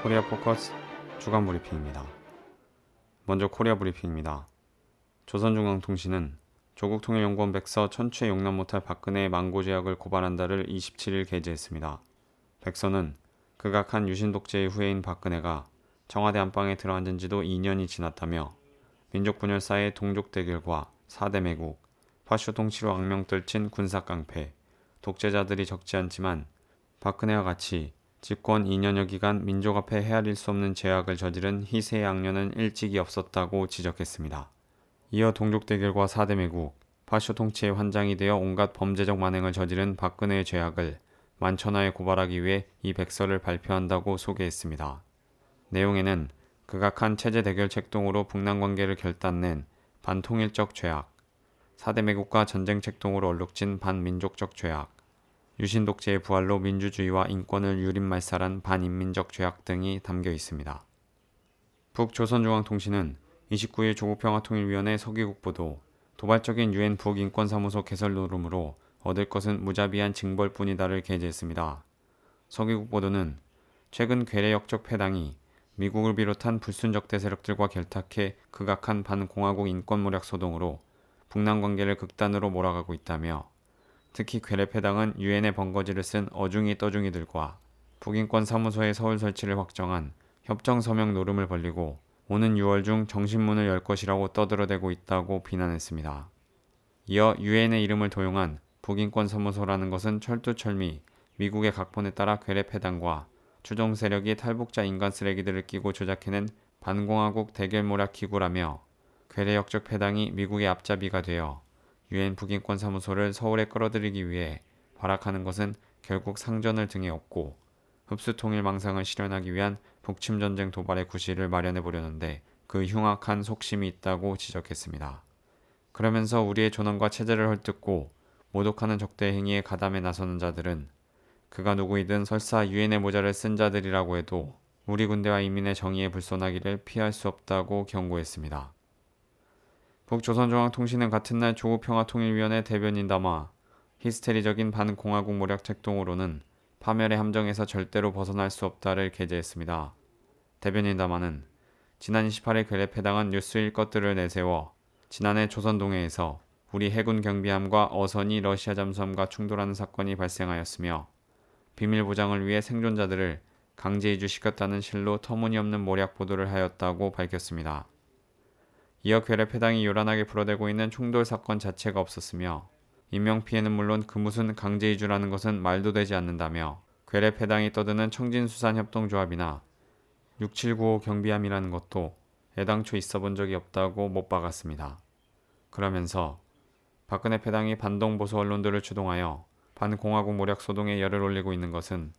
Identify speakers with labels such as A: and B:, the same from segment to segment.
A: 코리아 포커스 주간 브리핑입니다. 먼저 코리아 브리핑입니다. 조선중앙통신은 조국 통일연구원 백서 천추에 용납 못할 박근혜의 만고죄악을 고발한다를 27일 게재했습니다. 백서는 극악한 유신 독재의 후예인 박근혜가 청와대 안방에 들어앉은 지도 2년이 지났다며 민족 분열과 동족 대결과 사대 매국, 파쇼 통치로 악명 떨친 군사 깡패, 독재자들이 적지 않지만 박근혜와 같이 집권 2년여 기간 민족 앞에 헤아릴 수 없는 죄악을 저지른 희세의 악녀는 일찍이 없었다고 지적했습니다. 이어 동족 대결과 4대 매국, 파쇼 통치의 환장이 되어 온갖 범죄적 만행을 저지른 박근혜의 죄악을 만천하에 고발하기 위해 이 백서를 발표한다고 소개했습니다. 내용에는 극악한 체제 대결 책동으로 북남 관계를 결단낸 반통일적 죄악, 4대 매국과 전쟁 책동으로 얼룩진 반민족적 죄악, 유신 독재의 부활로 민주주의와 인권을 유린말살한 반인민적 죄악 등이 담겨 있습니다. 북조선중앙통신은 29일 조국평화통일위원회 서기국 보도 도발적인 유엔 북인권사무소 개설 노름으로 얻을 것은 무자비한 징벌뿐이다를 게재했습니다. 서기국 보도는 최근 괴뢰역적 패당이 미국을 비롯한 불순적대 세력들과 결탁해 극악한 반공화국 인권모략 소동으로 북남 관계를 극단으로 몰아가고 있다며 특히 괴뢰패당은 유엔의 번거지를 쓴 어중이 떠중이들과 북인권 사무소의 서울 설치를 확정한 협정 서명 노름을 벌리고 오는 6월 중 정신문을 열 것이라고 떠들어대고 있다고 비난했습니다. 이어 유엔의 이름을 도용한 북인권 사무소라는 것은 철두철미 미국의 각본에 따라 괴뢰패당과 추종 세력이 탈북자 인간 쓰레기들을 끼고 조작해낸 반공화국 대결 모략 기구라며 괴뢰 역적 패당이 미국의 앞잡이가 되어 유엔 북인권 사무소를 서울에 끌어들이기 위해 발악하는 것은 결국 상전을 등에 업고 흡수 통일 망상을 실현하기 위한 북침 전쟁 도발의 구실을 마련해 보려는데 그 흉악한 속심이 있다고 지적했습니다. 그러면서 우리의 존엄과 체제를 헐뜯고 모독하는 적대 행위에 가담해 나서는 자들은 그가 누구이든 설사 유엔의 모자를 쓴 자들이라고 해도 우리 군대와 인민의 정의에 불손하기를 피할 수 없다고 경고했습니다. 북조선중앙통신은 같은 날 조국평화통일위원회 대변인 담아 히스테리적인 반공화국 모략 책동으로는 파멸의 함정에서 절대로 벗어날 수 없다를 게재했습니다. 대변인 담아는 지난 28일 괴뢰패당한 뉴스일 것들을 내세워 지난해 조선동해에서 우리 해군 경비함과 어선이 러시아 잠수함과 충돌하는 사건이 발생하였으며 비밀 보장을 위해 생존자들을 강제 이주시켰다는 실로 터무니없는 모략 보도를 하였다고 밝혔습니다. 이어 괴뢰패당이 요란하게 불어대고 있는 충돌 사건 자체가 없었으며 인명피해는 물론 그 무슨 강제이주라는 것은 말도 되지 않는다며 괴뢰패당이 떠드는 청진수산협동조합이나 6795 경비함이라는 것도 애당초 있어 본 적이 없다고 못 박았습니다. 그러면서 박근혜 패당이 반동보수 언론들을 주동하여 반공화국 모략 소동에 열을 올리고 있는 것은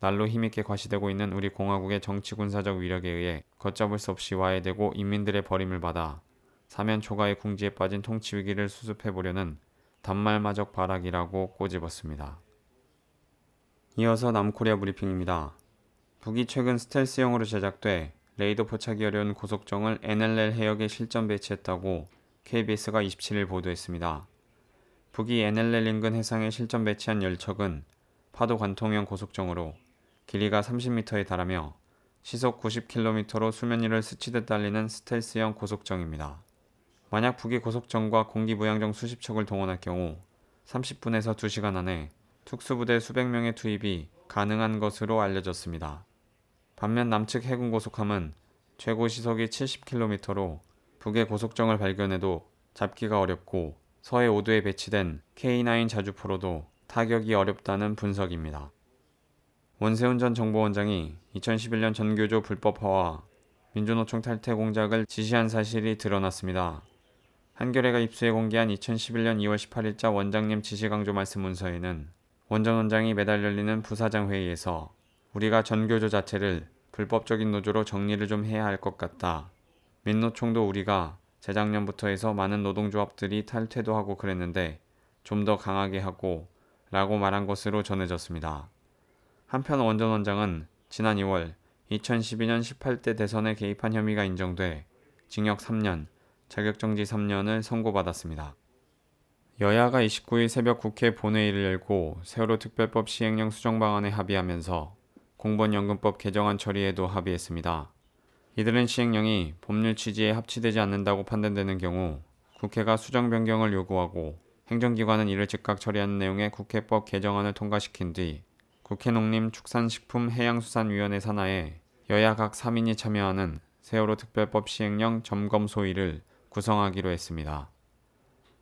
A: 날로 힘있게 과시되고 있는 우리 공화국의 정치 군사적 위력에 의해 걷잡을 수 없이 와해되고 인민들의 버림을 받아 사면 초가의 궁지에 빠진 통치 위기를 수습해 보려는 단말마적 발악이라고 꼬집었습니다. 이어서 남코리아 브리핑입니다. 북이 최근 스텔스형으로 제작돼 레이더 포착이 어려운 고속정을 NLL 해역에 실전 배치했다고 KBS가 27일 보도했습니다. 북이 NLL 인근 해상에 실전 배치한 열척은 파도 관통형 고속정으로 길이가 30m에 달하며 시속 90km로 수면 위를 스치듯 달리는 스텔스형 고속정입니다. 만약 북이 고속정과 공기부양정 수십 척을 동원할 경우 30분에서 2시간 안에 특수부대 수백 명의 투입이 가능한 것으로 알려졌습니다. 반면 남측 해군 고속함은 최고 시속이 70km로 북의 고속정을 발견해도 잡기가 어렵고 서해 5도에 배치된 K9 자주포로도 타격이 어렵다는 분석입니다. 원세훈 전 정보원장이 2011년 전교조 불법화와 민주노총 탈퇴 공작을 지시한 사실이 드러났습니다. 한겨레가 입수해 공개한 2011년 2월 18일자 원장님 지시 강조 말씀 문서에는 원전 원장이 매달 열리는 부사장 회의에서 우리가 전교조 자체를 불법적인 노조로 정리를 좀 해야 할 것 같다. 민노총도 우리가 재작년부터 해서 많은 노동조합들이 탈퇴도 하고 그랬는데 좀 더 강하게 하고 라고 말한 것으로 전해졌습니다. 한편 원전 원장은 지난 2월 2012년 18대 대선에 개입한 혐의가 인정돼 징역 3년, 자격정지 3년을 선고받았습니다. 여야가 29일 새벽 국회 본회의를 열고 세월호 특별법 시행령 수정 방안에 합의하면서 공무원연금법 개정안 처리에도 합의했습니다. 이들은 시행령이 법률 취지에 합치되지 않는다고 판단되는 경우 국회가 수정 변경을 요구하고 행정기관은 이를 즉각 처리하는 내용의 국회법 개정안을 통과시킨 뒤 국회 농림축산식품해양수산위원회 산하에 여야 각 3인이 참여하는 세월호 특별법 시행령 점검 소위를 구성하기로 했습니다.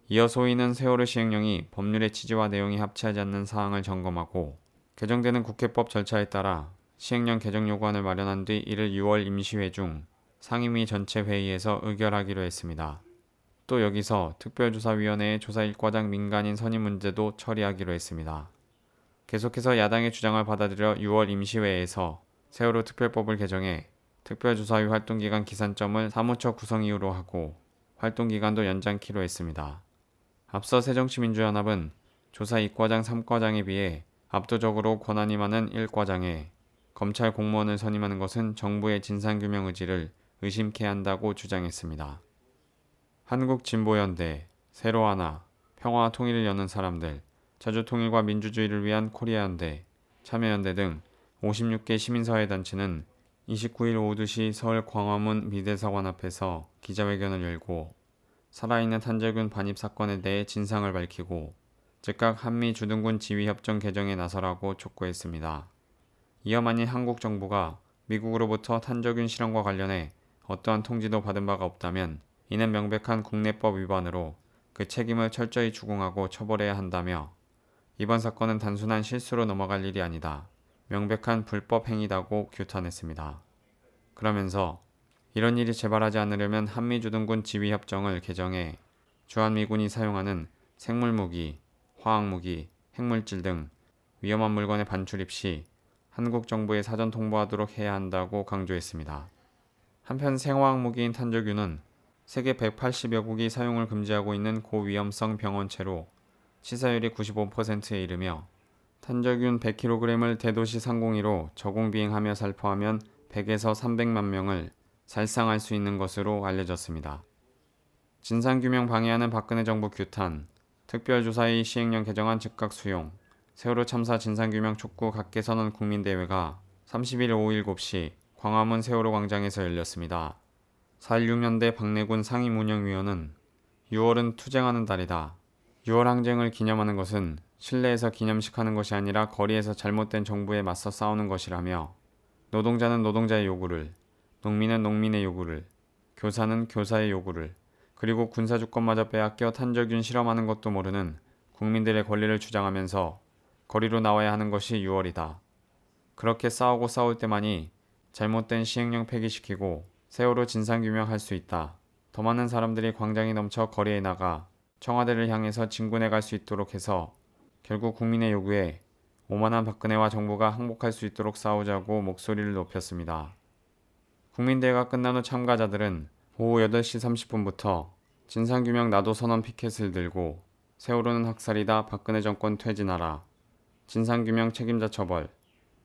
A: 이어 소위는 세월호 시행령이 법률의 취지와 내용이 합치하지 않는 사항을 점검하고 개정되는 국회법 절차에 따라 시행령 개정 요구안을 마련한 뒤 이를 6월 임시회 중 상임위 전체 회의에서 의결하기로 했습니다. 또 여기서 특별조사위원회의 조사 일과장 민간인 선임 문제도 처리하기로 했습니다. 계속해서 야당의 주장을 받아들여 6월 임시회에서 세월호 특별법을 개정해 특별조사위 활동기간 기산점을 사무처 구성 이후로 하고 활동기간도 연장키로 했습니다. 앞서 새정치민주연합은 조사 2과장 3과장에 비해 압도적으로 권한이 많은 1과장에 검찰 공무원을 선임하는 것은 정부의 진상규명 의지를 의심케 한다고 주장했습니다. 한국진보연대, 새로하나, 평화와 통일을 여는 사람들, 자주통일과 민주주의를 위한 코리아연대, 참여연대 등 56개 시민사회단체는 29일 오후 2시 서울 광화문 미대사관 앞에서 기자회견을 열고 살아있는 탄저균 반입 사건에 대해 진상을 밝히고 즉각 한미 주둔군 지휘협정 개정에 나서라고 촉구했습니다. 이어 만일 한국 정부가 미국으로부터 탄저균 실험과 관련해 어떠한 통지도 받은 바가 없다면 이는 명백한 국내법 위반으로 그 책임을 철저히 추궁하고 처벌해야 한다며 이번 사건은 단순한 실수로 넘어갈 일이 아니다. 명백한 불법 행위다고 규탄했습니다. 그러면서 이런 일이 재발하지 않으려면 한미주둔군 지휘협정을 개정해 주한미군이 사용하는 생물무기, 화학무기, 핵물질 등 위험한 물건의 반출입 시 한국 정부에 사전 통보하도록 해야 한다고 강조했습니다. 한편 생화학무기인 탄저균은 세계 180여 국이 사용을 금지하고 있는 고위험성 병원체로 치사율이 95%에 이르며 탄저균 100kg을 대도시 상공위로 저공 비행하며 살포하면 100에서 300만 명을 살상할 수 있는 것으로 알려졌습니다. 진상규명 방해하는 박근혜 정부 규탄, 특별조사의 시행령 개정안 즉각 수용, 세월호 참사 진상규명 촉구 각계선언 국민대회가 31일 오후 7시 광화문 세월호 광장에서 열렸습니다. 4.16년대 박내군 상임운영위원은 6월은 투쟁하는 달이다. 6월 항쟁을 기념하는 것은 실내에서 기념식 하는 것이 아니라 거리에서 잘못된 정부에 맞서 싸우는 것이라며 노동자는 노동자의 요구를, 농민은 농민의 요구를, 교사는 교사의 요구를, 그리고 군사주권마저 빼앗겨 탄저균 실험하는 것도 모르는 국민들의 권리를 주장하면서 거리로 나와야 하는 것이 6월이다. 그렇게 싸우고 싸울 때만이 잘못된 시행령 폐기시키고 세월호 진상규명할 수 있다. 더 많은 사람들이 광장이 넘쳐 거리에 나가 청와대를 향해서 진군해 갈 수 있도록 해서 결국 국민의 요구에 오만한 박근혜와 정부가 항복할 수 있도록 싸우자고 목소리를 높였습니다. 국민대회가 끝난 후 참가자들은 오후 8시 30분부터 진상규명 나도 선언 피켓을 들고 세월호는 학살이다 박근혜 정권 퇴진하라 진상규명 책임자 처벌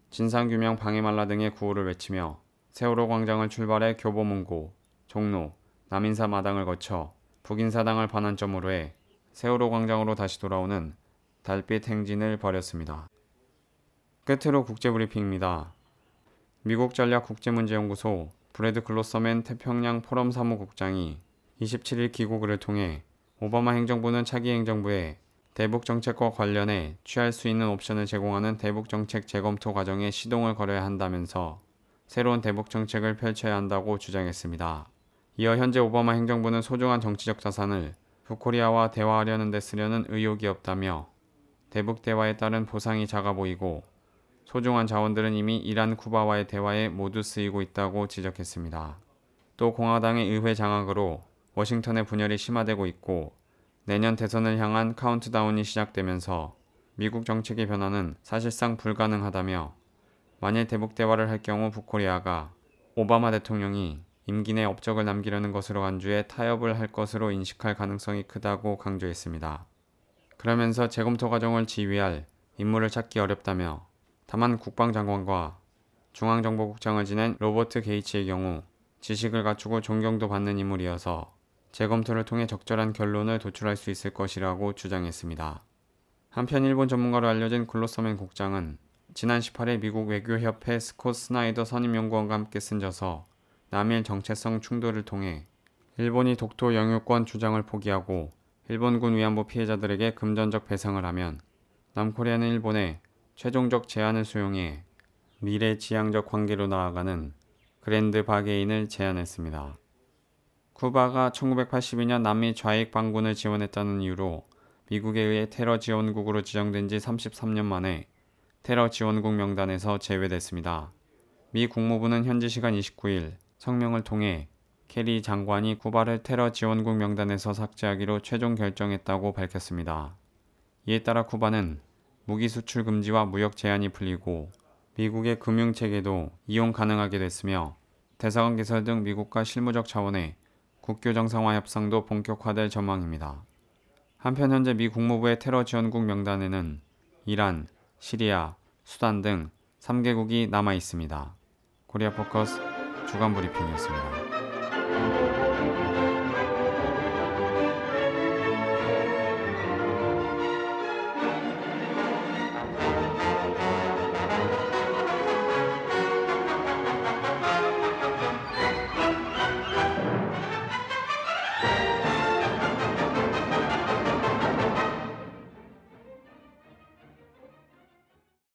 A: 진상규명 방해 말라 등의 구호를 외치며 세월호 광장을 출발해 교보문고, 종로, 남인사 마당을 거쳐 북인사당을 반환점으로 해 세월호 광장으로 다시 돌아오는 달빛 행진을 벌였습니다. 끝으로 국제브리핑입니다. 미국 전략국제문제연구소 브래드 글로서맨 태평양 포럼 사무국장이 27일 기고글을 통해 오바마 행정부는 차기 행정부에 대북 정책과 관련해 취할 수 있는 옵션을 제공하는 대북 정책 재검토 과정에 시동을 걸어야 한다면서 새로운 대북 정책을 펼쳐야 한다고 주장했습니다. 이어 현재 오바마 행정부는 소중한 정치적 자산을 북코리아와 대화하려는 데 쓰려는 의욕이 없다며 대북 대화에 따른 보상이 작아 보이고 소중한 자원들은 이미 이란 쿠바와의 대화에 모두 쓰이고 있다고 지적했습니다. 또 공화당의 의회 장악으로 워싱턴의 분열이 심화되고 있고 내년 대선을 향한 카운트다운이 시작되면서 미국 정책의 변화는 사실상 불가능하다며 만일 대북 대화를 할 경우 북코리아가 오바마 대통령이 임기 내 업적을 남기려는 것으로 간주해 타협을 할 것으로 인식할 가능성이 크다고 강조했습니다. 그러면서 재검토 과정을 지휘할 인물을 찾기 어렵다며 다만 국방장관과 중앙정보국장을 지낸 로버트 게이츠의 경우 지식을 갖추고 존경도 받는 인물이어서 재검토를 통해 적절한 결론을 도출할 수 있을 것이라고 주장했습니다. 한편 일본 전문가로 알려진 글로서맨 국장은 지난 18일 미국 외교협회 스콧 스나이더 선임연구원과 함께 쓴 저서 남일 정체성 충돌을 통해 일본이 독도 영유권 주장을 포기하고 일본군 위안부 피해자들에게 금전적 배상을 하면 남코리아는 일본에 최종적 제안을 수용해 미래 지향적 관계로 나아가는 grand bargain을 제안했습니다. 쿠바가 1982년 남미 좌익 반군을 지원했다는 이유로 미국에 의해 테러 지원국으로 지정된 지 33년 만에 테러 지원국 명단에서 제외됐습니다. 미 국무부는 현지 시간 29일 성명을 통해 케리 장관이 쿠바를 테러 지원국 명단에서 삭제하기로 최종 결정했다고 밝혔습니다. 이에 따라 쿠바는 무기 수출 금지와 무역 제한이 풀리고 미국의 금융 체계도 이용 가능하게 됐으며 대사관 개설 등 미국과 실무적 차원의 국교 정상화 협상도 본격화될 전망입니다. 한편 현재 미 국무부의 테러 지원국 명단에는 이란, 시리아, 수단 등 3개국이 남아 있습니다. 코리아 포커스 주간 브리핑이었습니다.